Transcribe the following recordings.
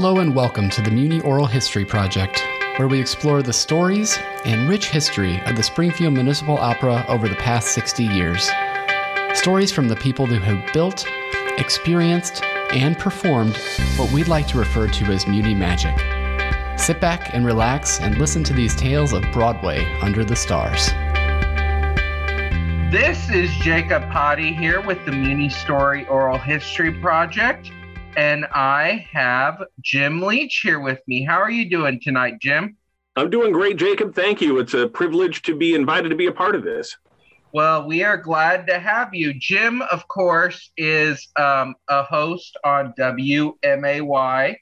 Hello and welcome to the Muni Oral History Project, where we explore the stories and rich history of the Springfield Municipal Opera over the past 60 years. Stories from the people who have built, experienced, and performed what we'd like to refer to as Muni magic. Sit back and relax and listen to these tales of Broadway under the stars. This is Jacob Potty here with the Muni Story Oral History Project, and I have Jim Leach here with me. How are you doing tonight, Jim? I'm doing great, Jacob. Thank you. It's a privilege to be invited to be a part of this. Well, we are glad to have you. Jim, of course, is um, a host on WMAY,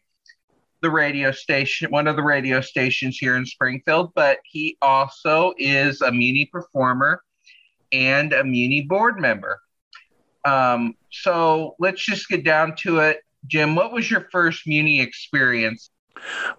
the radio station, one of the radio stations here in Springfield, but he also is a Muni performer and a Muni board member. Um, so let's just get down to it. Jim, what was your first Muni experience?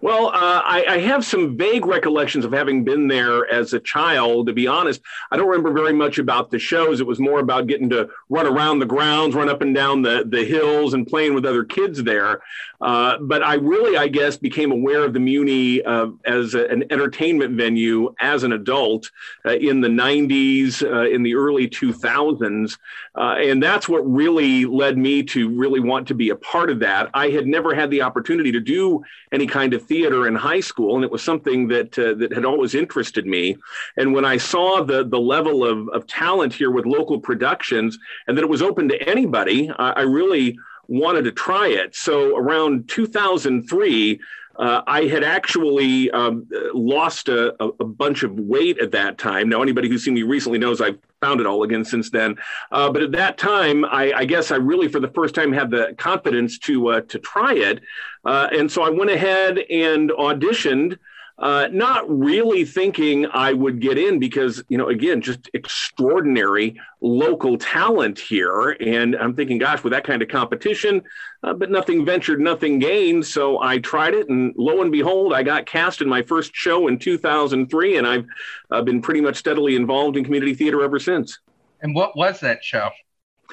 Well, uh, I, I, have some vague recollections of having been there as a child. To be honest, I don't remember very much about the shows. It was more about getting to run around the grounds, run up and down the, the hills, and playing with other kids there. Uh, but I really, I guess, became aware of the Muni uh, as a, an entertainment venue as an adult uh, in the 90s, uh, in the early 2000s. Uh, and that's what really led me to really want to be a part of that. I had never had the opportunity to do any kind of theater in high school, and it was something that uh, that had always interested me. And when I saw the the level of, of talent here with local productions, and that it was open to anybody, I, I really wanted to try it. So around 2003, uh, I had actually um, lost a, a, bunch of weight at that time. Now, anybody who's seen me recently knows I've found it all again since then. Uh, but at that time, I, I, guess I really, for the first time, had the confidence to uh, to try it, uh, and so I went ahead and auditioned uh, not really thinking I would get in because, you know, again, just extraordinary local talent here. And I'm thinking, gosh, with that kind of competition, uh, but nothing ventured, nothing gained. So I tried it, and lo and behold, I got cast in my first show in 2003, and I've uh, been pretty much steadily involved in community theater ever since. And what was that show?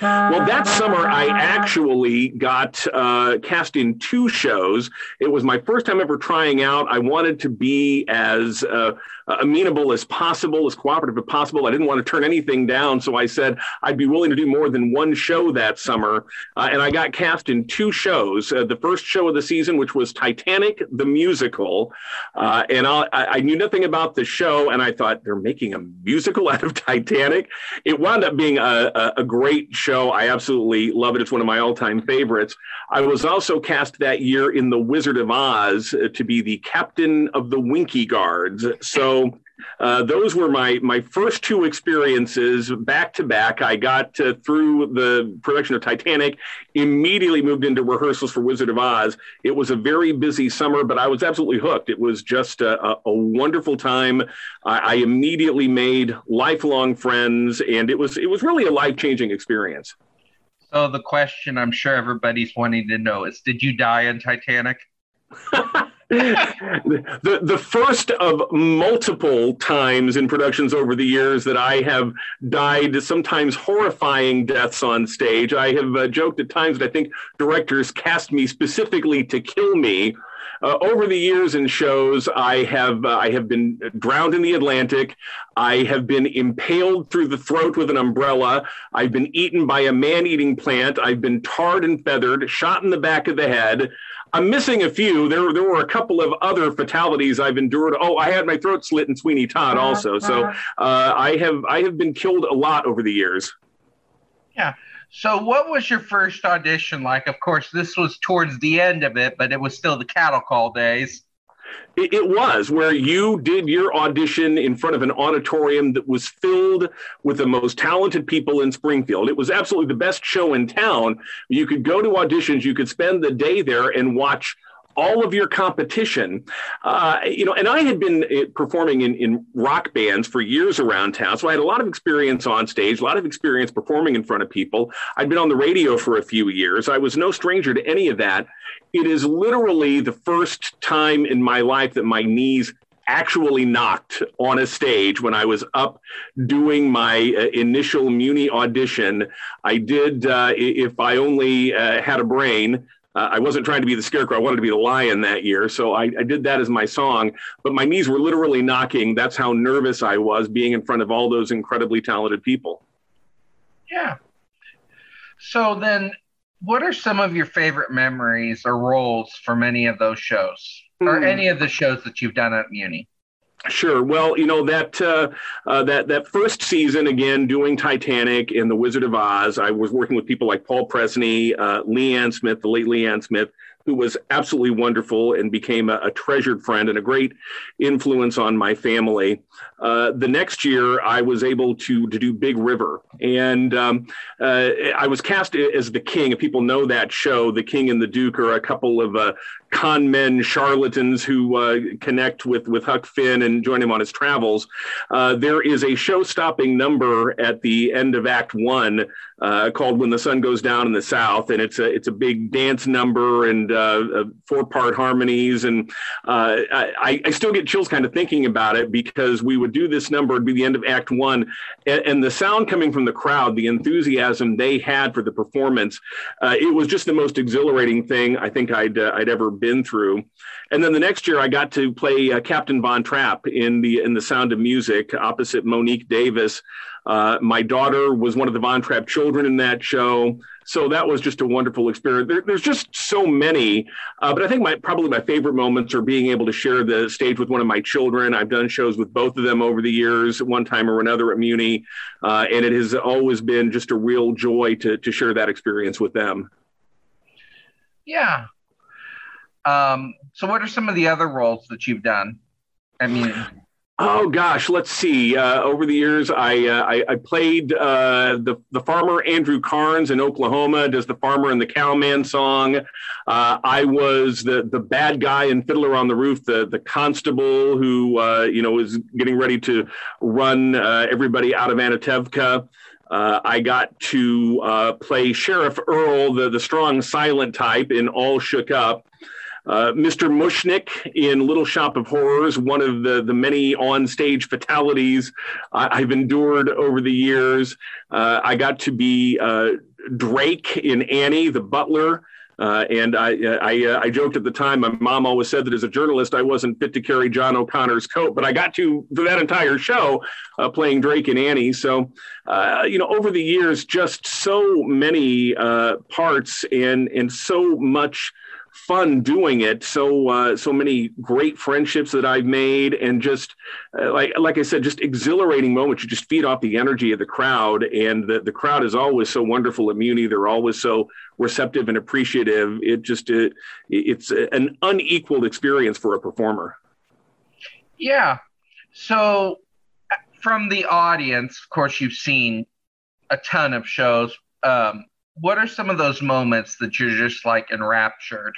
Well, that summer I actually got uh, cast in two shows. It was my first time ever trying out. I wanted to be as uh, amenable as possible, as cooperative as possible. I didn't want to turn anything down, so I said I'd be willing to do more than one show that summer. Uh, and I got cast in two shows. Uh, the first show of the season, which was Titanic the musical, uh, and I, I knew nothing about the show, and I thought they're making a musical out of Titanic. It wound up being a, a, a great show show. I absolutely love it. It's one of my all time favorites. I was also cast that year in The Wizard of Oz uh, to be the captain of the Winky Guards. So uh, those were my my first two experiences back to back. I got uh, through the production of Titanic, immediately moved into rehearsals for Wizard of Oz. It was a very busy summer, but I was absolutely hooked. It was just a, a, a wonderful time. I, I immediately made lifelong friends, and it was it was really a life changing experience. So the question I'm sure everybody's wanting to know is, did you die in Titanic? the the first of multiple times in productions over the years that I have died sometimes horrifying deaths on stage. I have uh, joked at times that I think directors cast me specifically to kill me. Uh, over the years in shows, I have uh, I have been drowned in the Atlantic. I have been impaled through the throat with an umbrella. I've been eaten by a man-eating plant. I've been tarred and feathered, shot in the back of the head. I'm missing a few. There, there were a couple of other fatalities I've endured. Oh, I had my throat slit in Sweeney Todd also. So uh, I have, I have been killed a lot over the years. Yeah. So what was your first audition like? Of course, this was towards the end of it, but it was still the cattle call days. It, it was where you did your audition in front of an auditorium that was filled with the most talented people in Springfield. It was absolutely the best show in town. You could go to auditions, you could spend the day there and watch all of your competition. Uh, you know, and I had been uh, performing in, in rock bands for years around town, so I had a lot of experience on stage, a lot of experience performing in front of people. I'd been on the radio for a few years. I was no stranger to any of that. It is literally the first time in my life that my knees actually knocked on a stage when I was up doing my uh, initial Muni audition. I did, uh, if I only uh, had a brain, Uh, I wasn't trying to be the scarecrow. I wanted to be the lion that year. So I, I, did that as my song, but my knees were literally knocking. That's how nervous I was being in front of all those incredibly talented people. Yeah. So then, what are some of your favorite memories or roles from any of those shows or hmm. any of the shows that you've done at Muni? Sure. Well, you know that uh, uh, that that first season again, doing Titanic and The Wizard of Oz, I was working with people like Paul Presney, uh, Leanne Smith, the late Leanne Smith, who was absolutely wonderful and became a, a, treasured friend and a great influence on my family. Uh, the next year, I was able to, to do Big River, and um, uh, I was cast as the king. If people know that show, The King and the Duke are a couple of uh, con men charlatans who uh, connect with, with Huck Finn and join him on his travels. Uh, there is a show stopping number at the end of Act One uh, called "When the Sun Goes Down in the South," and it's a it's a big dance number and uh, four part harmonies, and uh, I, I, still get chills kind of thinking about it because we would do this number, it'd be the end of Act One, and, and the sound coming from the crowd, the enthusiasm they had for the performance, uh, it was just the most exhilarating thing I think I'd I'd ever been through. And then the next year, I got to play Captain Von Trapp in the in the Sound of Music opposite Monique Davis. Uh, my daughter was one of the Von Trapp children in that show. So that was just a wonderful experience. There, there's just so many, uh, but I think my probably my favorite moments are being able to share the stage with one of my children. I've done shows with both of them over the years, one time or another at Muni, uh, and it has always been just a real joy to to share that experience with them. Yeah. Um, so, what are some of the other roles that you've done? I mean, Oh gosh, let's see. Uh, over the years, I uh, I, I, played uh, the the farmer Andrew Carnes in Oklahoma. Does the farmer and the cowman song? Uh, I was the the bad guy in Fiddler on the Roof, the the constable who uh, you know was getting ready to run uh, everybody out of Anatevka. I got to play Sheriff Earl, the the strong silent type in All Shook Up. Uh, Mr. Mushnik in Little Shop of Horrors, one of the, the many on-stage fatalities I, have endured over the years. Uh, I got to be uh, Drake in Annie, the butler. Uh, and I, I, uh, I, joked at the time, my mom always said that as a journalist, I wasn't fit to carry John O'Connor's coat, but I got to, for that entire show, playing Drake and Annie. So, you know, over the years, just so many parts and, and so much fun doing it. So uh, so many great friendships that I've made, and just uh, like like I said, just exhilarating moments. You just feed off the energy of the crowd, and the the crowd is always so wonderful at Muni. They're always so receptive and appreciative. It just it, it's an unequaled experience for a performer. Yeah. So from the audience, of course, you've seen a ton of shows. Um, what are some of those moments that you're just like enraptured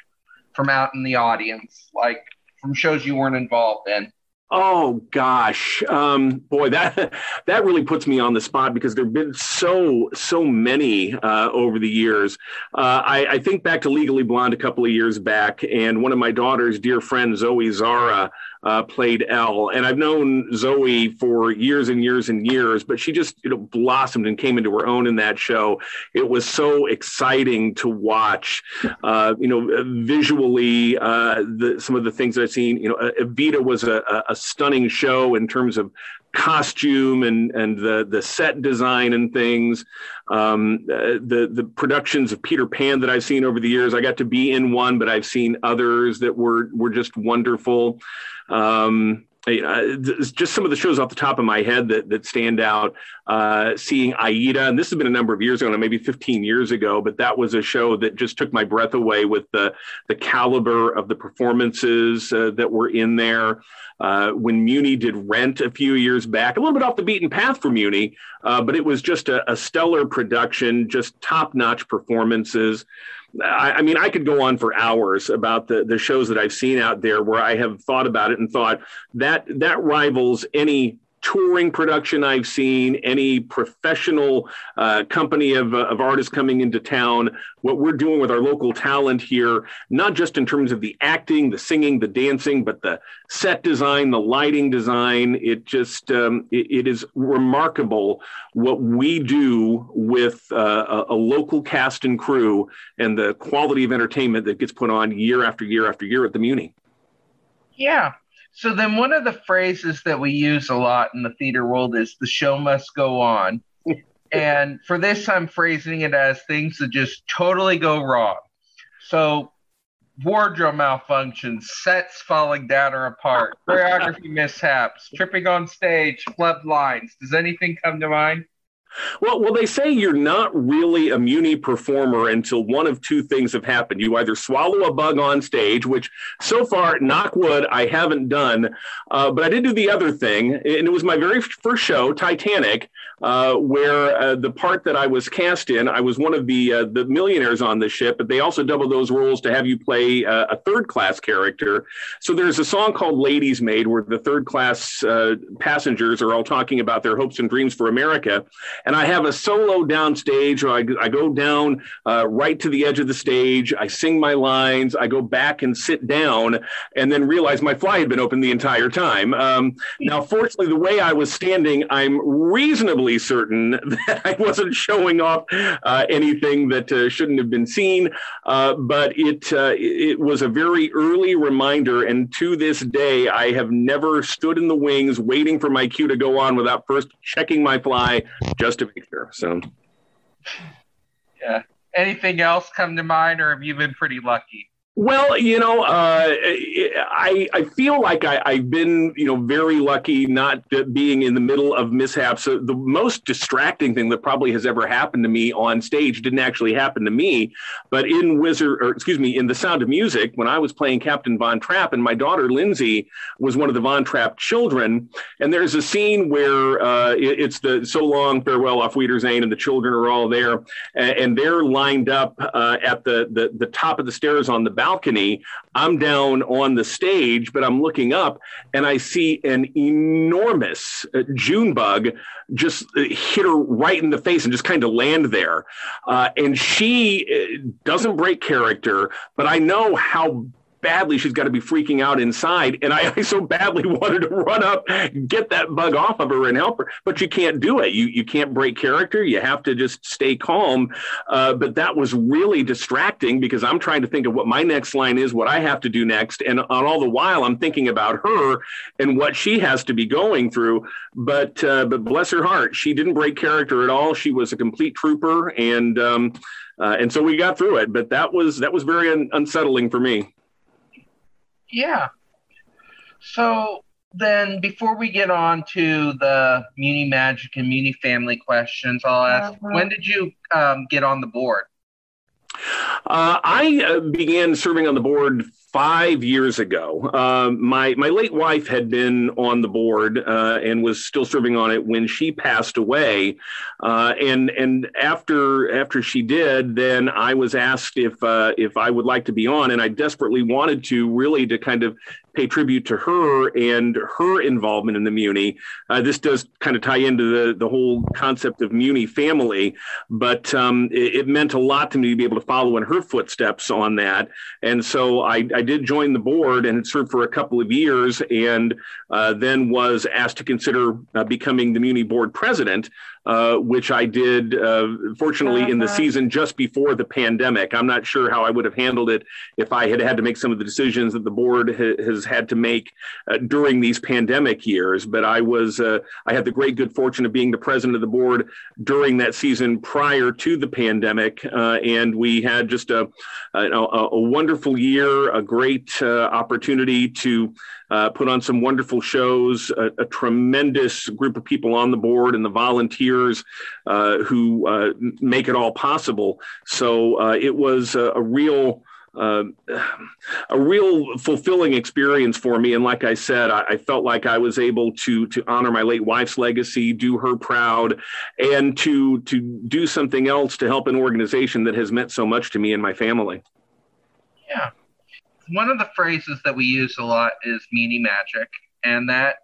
from out in the audience, like from shows you weren't involved in? Oh gosh, um, boy, that that really puts me on the spot because there've been so so many uh, over the years. Uh, I, I, think back to Legally Blonde a couple of years back, and one of my daughter's dear friends, Zoe Zara, uh, played Elle, and I've known Zoe for years and years and years, but she just you know blossomed and came into her own in that show. It was so exciting to watch. Uh, you know, visually, uh, the, some of the things I've seen. You know, Evita was a, a stunning show in terms of costume and and the the set design and things. Um, uh, the the productions of Peter Pan that I've seen over the years. I got to be in one, but I've seen others that were were just wonderful. Um, just some of the shows off the top of my head that, that stand out. Uh, seeing Aida, and this has been a number of years ago, maybe 15 years ago, but that was a show that just took my breath away with the, the caliber of the performances uh, that were in there. Uh, when Muni did Rent a few years back, a little bit off the beaten path for Muni, uh, but it was just a, a stellar production, just top notch performances. I, I, mean, I could go on for hours about the, the shows that I've seen out there where I have thought about it and thought that that rivals any touring production I've seen, any professional uh, company of, uh, of artists coming into town, what we're doing with our local talent here, not just in terms of the acting, the singing, the dancing, but the set design, the lighting design. It just, um, it, it is remarkable what we do with uh, a, a local cast and crew and the quality of entertainment that gets put on year after year after year at the Muni. Yeah, so then one of the phrases that we use a lot in the theater world is the show must go on. and for this, I'm phrasing it as things that just totally go wrong. So wardrobe malfunctions, sets falling down or apart, choreography mishaps, tripping on stage, flood lines. Does anything come to mind? Well, well, they say you're not really a Muni performer until one of two things have happened. You either swallow a bug on stage, which so far, knock wood, I haven't done, uh, but I did do the other thing, and it was my very first show, Titanic, uh, where uh, the part that I was cast in, I was one of the uh, the millionaires on the ship, but they also double those roles to have you play uh, a third class character. So there's a song called "Ladies Maid" where the third class uh, passengers are all talking about their hopes and dreams for America, and I have a solo downstage. I, I go down uh, right to the edge of the stage. I sing my lines. I go back and sit down, and then realize my fly had been open the entire time. Um, now, fortunately, the way I was standing, I'm reasonably reasonably certain that I wasn't showing off uh, anything that uh, shouldn't have been seen. Uh, but it uh, it was a very early reminder, and to this day, I have never stood in the wings waiting for my cue to go on without first checking my fly just to make sure. So, yeah. Anything else come to mind, or have you been pretty lucky? Well, you know, uh, I I feel like I, have been you know very lucky not being in the middle of mishaps. the most distracting thing that probably has ever happened to me on stage didn't actually happen to me, but in Wizard or excuse me, in The Sound of Music when I was playing Captain Von Trapp and my daughter Lindsey was one of the Von Trapp children, and there's a scene where uh, it, it's the so long farewell auf Wiedersehen and the children are all there and, and they're lined up uh, at the, the the top of the stairs on the balcony balcony. I'm down on the stage, but I'm looking up and I see an enormous uh, June bug just uh, hit her right in the face and just kind of land there. Uh, and she uh, doesn't break character, but I know how badly she's got to be freaking out inside. And I, I, so badly wanted to run up, get that bug off of her and help her, but you can't do it. You you can't break character. You have to just stay calm. Uh, but that was really distracting because I'm trying to think of what my next line is, what I have to do next, and on all the while I'm thinking about her and what she has to be going through. But uh, but bless her heart, she didn't break character at all. She was a complete trooper, and um, uh, and so we got through it. But that was that was very un- unsettling for me. Yeah. So then, before we get on to the Muni Magic and Muni family questions, I'll ask uh-huh. when did you um, get on the board? Uh, I uh, began serving on the board five years ago. Um, my my late wife had been on the board uh, and was still serving on it when she passed away. Uh, and and after after she did, then I was asked if uh, if I would like to be on, and I desperately wanted to really to kind of pay tribute to her and her involvement in the Muni. Uh, this does kind of tie into the, the whole concept of Muni family, but um, it, it, meant a lot to me to be able to follow in her footsteps on that. And so I, I did join the board and served for a couple of years and uh, then was asked to consider uh, becoming the Muni board president. Uh, which I did, uh, fortunately, uh-huh. in the uh-huh. season just before the pandemic. I'm not sure how I would have handled it if I had had to make some of the decisions that the board ha- has had to make uh, during these pandemic years. But I was, uh, I had the great good fortune of being the president of the board during that season prior to the pandemic, and we had just a, a, a, wonderful year, a great opportunity to uh, put on some wonderful shows, a, a, tremendous group of people on the board and the volunteers uh, who uh, make it all possible. So uh, it was a, a real. Uh, a real fulfilling experience for me, and like I said, I, I, felt like I was able to to honor my late wife's legacy, do her proud, and to to do something else to help an organization that has meant so much to me and my family. Yeah, one of the phrases that we use a lot is Muni magic, and that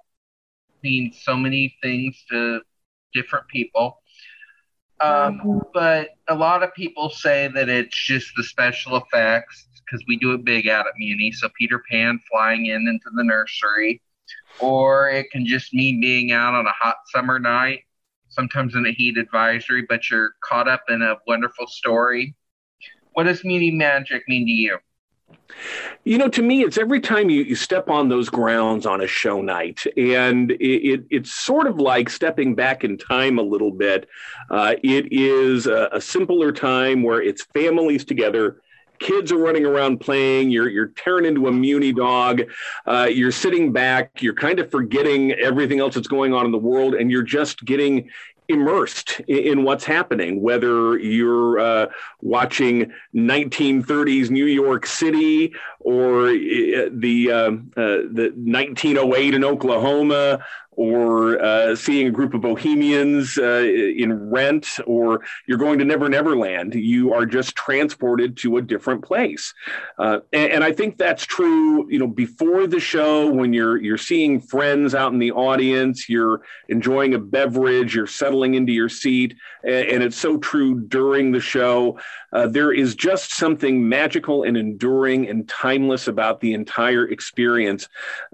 means so many things to different people. Um, but a lot of people say that it's just the special effects because we do it big out at Muni. So Peter Pan flying in into the nursery, or it can just mean being out on a hot summer night, sometimes in a heat advisory, but you're caught up in a wonderful story. What does Muni Magic mean to you? You know, to me, it's every time you, you step on those grounds on a show night, and it, it it's sort of like stepping back in time a little bit. Uh, it is a, a simpler time where it's families together kids are running around playing you're you're tearing into a muni dog uh, you're sitting back you're kind of forgetting everything else that's going on in the world and you're just getting immersed in, what's happening, whether you're uh, watching 1930s New York City or uh, the uh, uh, the 1908 in Oklahoma or uh, seeing a group of bohemians uh, in Rent, or you're going to Never Never Land. You are just transported to a different place, uh, and, and, I think that's true. You know, before the show, when you're you're seeing friends out in the audience, you're enjoying a beverage, you're settling into your seat, and, and it's so true during the show. Uh, there is just something magical and enduring and timeless about the entire experience.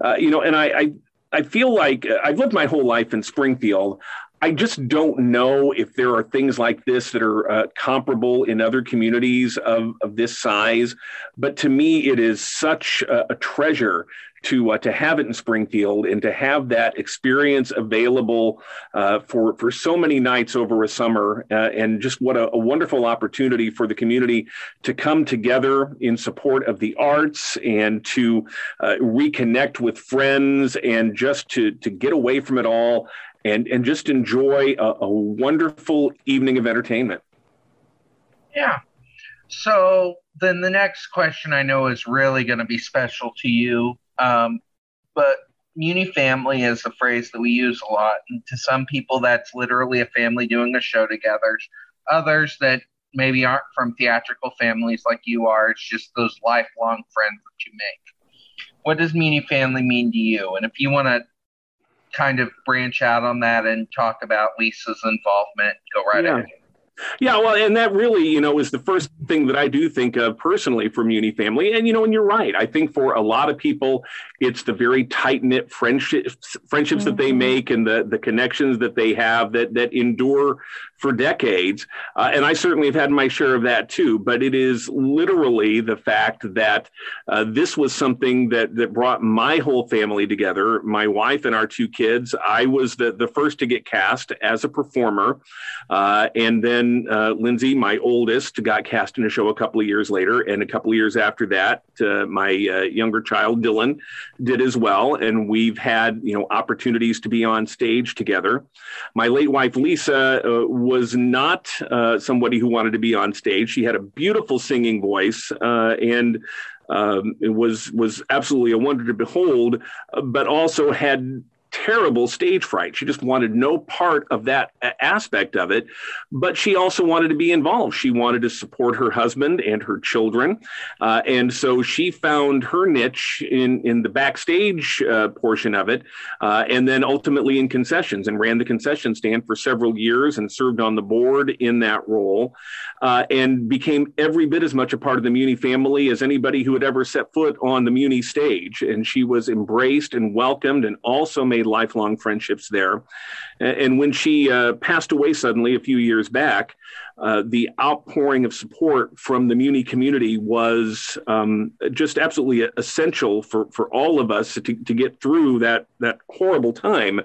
Uh, you know, and I, I I feel like uh, I've lived my whole life in Springfield. I just don't know if there are things like this that are uh, comparable in other communities of, of this size. But to me, it is such a, a treasure to uh, to have it in Springfield and to have that experience available uh, for for so many nights over a summer, uh, and just what a, a, wonderful opportunity for the community to come together in support of the arts and to uh, reconnect with friends and just to to get away from it all and and just enjoy a, a wonderful evening of entertainment. Yeah. So then the next question I know is really going to be special to you um, but Muni family is a phrase that we use a lot. And to some people, that's literally a family doing a show together. Others that maybe aren't from theatrical families like you are, it's just those lifelong friends that you make. What does Muni family mean to you? And if you want to kind of branch out on that and talk about Lisa's involvement, go right yeah. ahead. Yeah, well, and that really, you know, is the first thing that I do think of personally for Muni family. And you know, and you're right. I think for a lot of people, it's the very tight knit friendships friendships mm-hmm. that they mm-hmm. make and the the connections that they have that that endure for decades. Uh, and I certainly have had my share of that too. But it is literally the fact that uh, this was something that that brought my whole family together. My wife and our two kids. I was the the first to get cast as a performer, uh, and then uh, Lindsey, my oldest, got cast in a show a couple of years later, and a couple of years after that, uh, my uh, younger child Dylan did as well. And we've had you know opportunities to be on stage together. My late wife Lisa was not uh, somebody who wanted to be on stage. She had a beautiful singing voice uh, and um, it was was absolutely a wonder to behold, uh, but also had terrible stage fright. She just wanted no part of that aspect of it, but she also wanted to be involved. She wanted to support her husband and her children, uh, and so she found her niche in in the backstage uh, portion of it, uh, and then ultimately in concessions and ran the concession stand for several years and served on the board in that role, uh, and became every bit as much a part of the Muni family as anybody who had ever set foot on the Muni stage. And she was embraced and welcomed, and also made made lifelong friendships there. And when she uh, passed away suddenly a few years back, uh, the outpouring of support from the Muni community was um, just absolutely essential for, for all of us to, to get through that, that horrible time.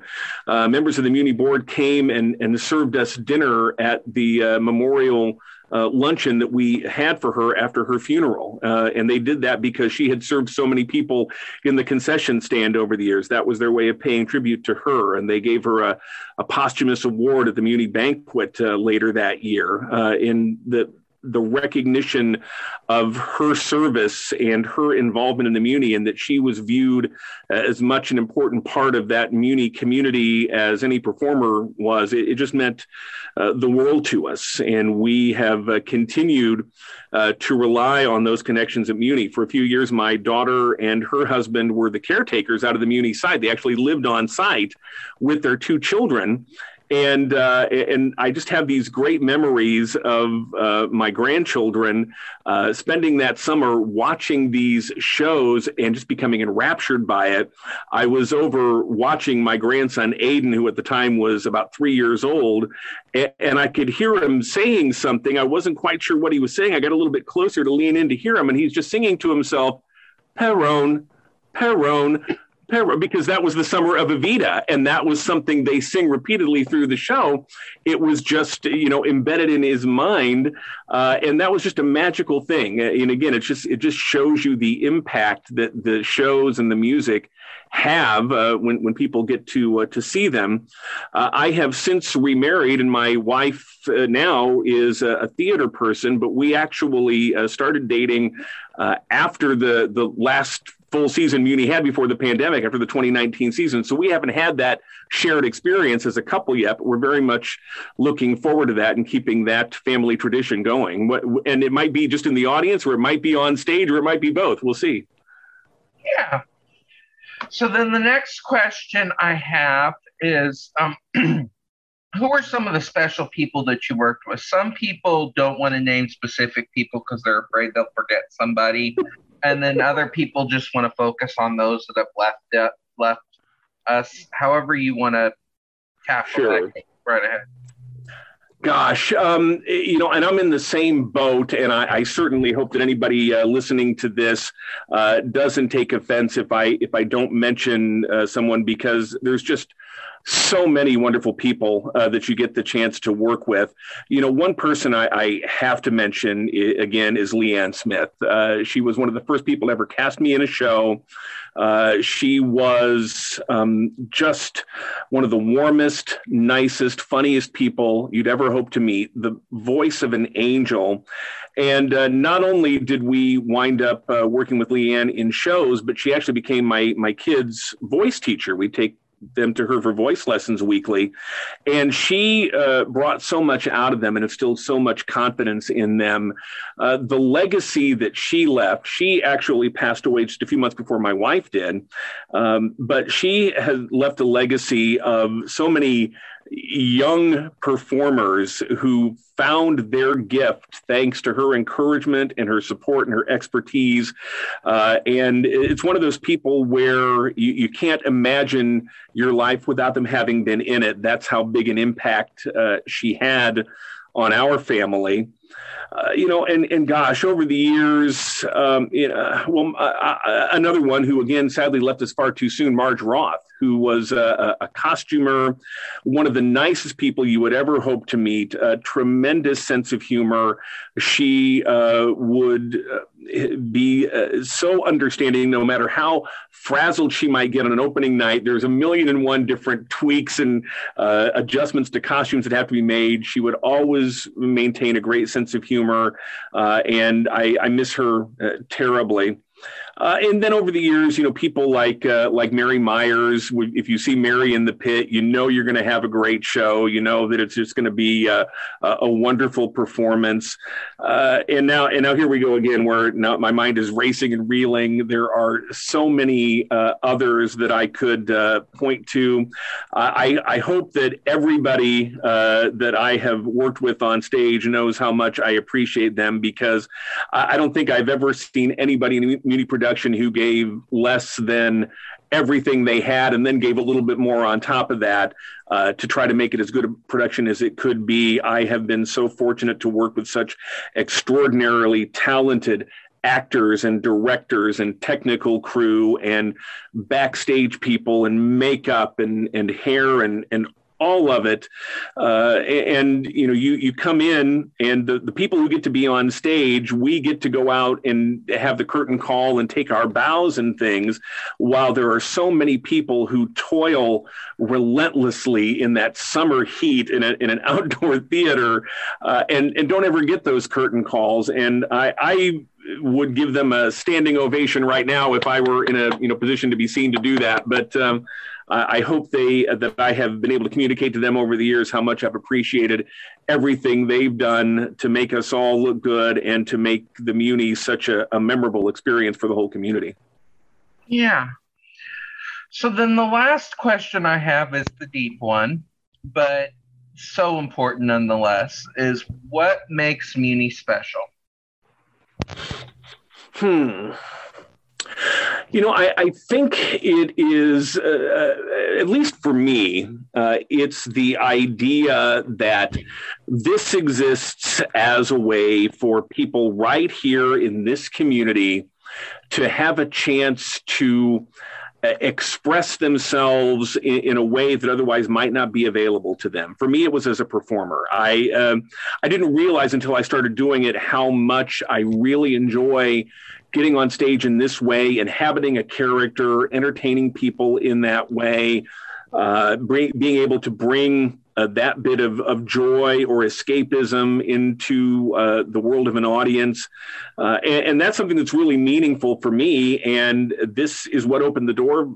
Uh, members of the Muni board came and, and served us dinner at the uh, memorial uh, luncheon that we had for her after her funeral. Uh, and they did that because she had served so many people in the concession stand over the years. That was their way of paying tribute to her. And they gave her a, a posthumous award at the Muni banquet uh, later that year. Uh, in the the recognition of her service and her involvement in the Muni, and that she was viewed as much an important part of that Muni community as any performer was. It, it just meant uh, the world to us, and we have uh, continued uh, to rely on those connections at Muni. For a few years, my daughter and her husband were the caretakers out of the Muni side. They actually lived on site with their two children and uh, and I just have these great memories of uh, my grandchildren uh, spending that summer watching these shows and just becoming enraptured by it. I was over watching my grandson Aiden, who at the time was about three years old, and, and I could hear him saying something. I wasn't quite sure what he was saying. I got a little bit closer to lean in to hear him, and he's just singing to himself, "Perón, Perón." because that was the summer of Evita, and that was something they sing repeatedly through the show. It was just you know embedded in his mind, uh, and that was just a magical thing. And again, it just it just shows you the impact that the shows and the music have uh, when when people get to uh, to see them. Uh, I have since remarried, and my wife uh, now is a, a, theater person, but we actually uh, started dating after the the last full season Muni had before the pandemic after the 2019 season. So we haven't had that shared experience as a couple yet, but we're very much looking forward to that and keeping that family tradition going. And it might be just in the audience or it might be on stage or it might be both. We'll see. Yeah. So then the next question I have is um, who are some of the special people that you worked with? Some people don't want to name specific people because they're afraid they'll forget somebody and then other people just want to focus on those that have left uh, left us. However, you want to tackle sure. that. Right ahead. Gosh, um, you know, and I'm in the same boat, and I, I certainly hope that anybody uh, listening to this uh, doesn't take offense if I if I don't mention uh, someone because there's just so many wonderful people uh, that you get the chance to work with. You know, one person I, I have to mention again is Leanne Smith. Uh, she was one of the first people to ever cast me in a show. Uh, she was um, just one of the warmest, nicest, funniest people you'd ever hope to meet, the voice of an angel. And uh, not only did we wind up uh, working with Leanne in shows, but she actually became my my kids' voice teacher. We take them to her for voice lessons weekly. And she uh, brought so much out of them and instilled so much confidence in them. Uh, the legacy that she left, she actually passed away just a few months before my wife did. Um, but she has left a legacy of so many young performers who found their gift thanks to her encouragement and her support and her expertise. Uh, and it's one of those people where you, you, can't imagine your life without them having been in it. That's how big an impact uh, she had on our family. Uh, you know, and and gosh, over the years, um, you know, well, uh, uh, another one who again sadly left us far too soon, Marge Roth, who was a, a, costumer, one of the nicest people you would ever hope to meet, a tremendous sense of humor. She uh, would uh, be uh, so understanding no matter how frazzled she might get on an opening night. There's a million and one different tweaks and uh, adjustments to costumes that have to be made. She would always maintain a great sense of humor, uh, and I, I, miss her uh, terribly. Uh, and then over the years, you know, people like uh, like Mary Myers. If you see Mary in the pit, you know you're going to have a great show. You know that it's just going to be uh, a wonderful performance. Uh, and now, and now here we go again, where now my mind is racing and reeling. There are so many uh, others that I could uh, point to. I, I hope that everybody that I have worked with on stage knows how much I appreciate them because I, I don't think I've ever seen anybody in Muni production production who gave less than everything they had and then gave a little bit more on top of that uh, to try to make it as good a production as it could be. I have been so fortunate to work with such extraordinarily talented actors and directors and technical crew and backstage people and makeup and, and hair and, and all of it. Uh, and, you know, you, you come in and the, the people who get to be on stage, we get to go out and have the curtain call and take our bows and things while there are so many people who toil relentlessly in that summer heat in, a, in an outdoor theater uh, and, and don't ever get those curtain calls. And I, I would give them a standing ovation right now if I were in a you know position to be seen to do that. But um, I hope they that I have been able to communicate to them over the years how much I've appreciated everything they've done to make us all look good and to make the Muni such a, a memorable experience for the whole community. Yeah. So then the last question I have is the deep one, but so important nonetheless, is what makes Muni special? Hmm. You know, I, I think it is, uh, uh, at least for me, uh, it's the idea that this exists as a way for people right here in this community to have a chance to uh, express themselves in, in, a way that otherwise might not be available to them. For me, it was as a performer. I um, I didn't realize until I started doing it how much I really enjoy getting on stage in this way, inhabiting a character, entertaining people in that way, uh, bring, being able to bring uh, that bit of, of joy or escapism into uh, the world of an audience. Uh, and, and, that's something that's really meaningful for me. And this is what opened the door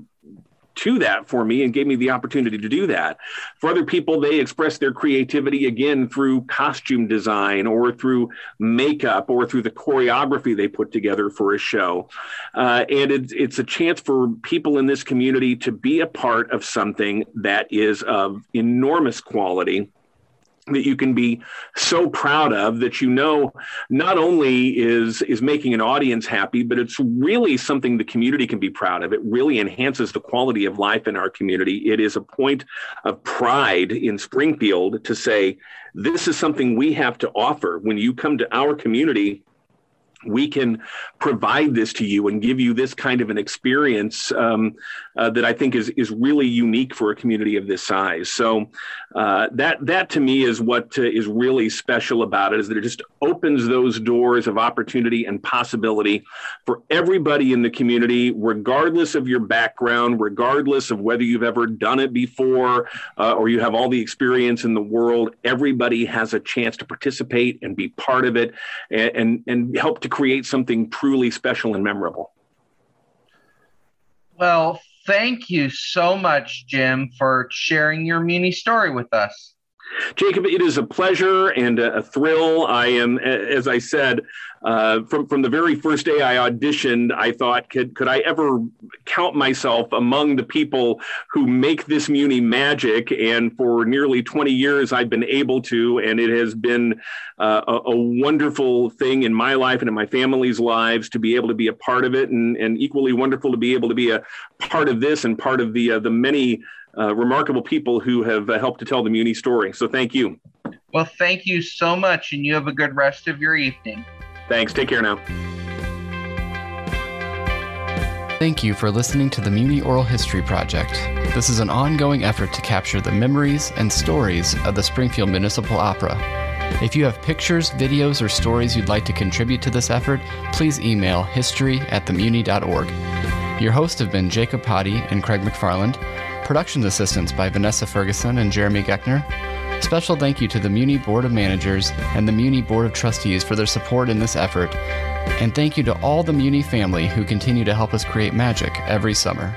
to that for me and gave me the opportunity to do that. For other people, they express their creativity again through costume design or through makeup or through the choreography they put together for a show. Uh, and it, it's a chance for people in this community to be a part of something that is of enormous quality that you can be so proud of that you know not only is is making an audience happy but it's really something the community can be proud of. It really enhances the quality of life in our community. It is a point of pride in springfield to say this is something we have to offer. When you come to our community we can provide this to you and give you this kind of an experience um, uh, that I think is is really unique for a community of this size. So uh, that that to me is what uh, is really special about it is that it just opens those doors of opportunity and possibility for everybody in the community, regardless of your background, regardless of whether you've ever done it before uh, or you have all the experience in the world. Everybody has a chance to participate and be part of it and and, and help to create something truly special and memorable. Well, thank you so much, Jim, for sharing your Muni story with us. Jacob, it is a pleasure and a, thrill. I am, as I said, uh, from from the very first day I auditioned, I thought, could could I ever count myself among the people who make this Muni magic? And for nearly 20 years, I've been able to, and it has been uh, a, a, wonderful thing in my life and in my family's lives to be able to be a part of it, and, and equally wonderful to be able to be a part of this and part of the uh, the many uh, remarkable people who have uh, helped to tell the Muni story. So thank you. Well, thank you so much, and you have a good rest of your evening. Thanks. Take care now. Thank you for listening to the Muni Oral History Project. This is an ongoing effort to capture the memories and stories of the Springfield Municipal Opera. If you have pictures, videos, or stories you'd like to contribute to this effort, please email history at themuni.org. Your hosts have been Jacob Potty and Craig McFarland. Production assistance by Vanessa Ferguson and Jeremy Geckner. Special thank you to the Muni Board of Managers and the Muni Board of Trustees for their support in this effort. And thank you to all the Muni family who continue to help us create magic every summer.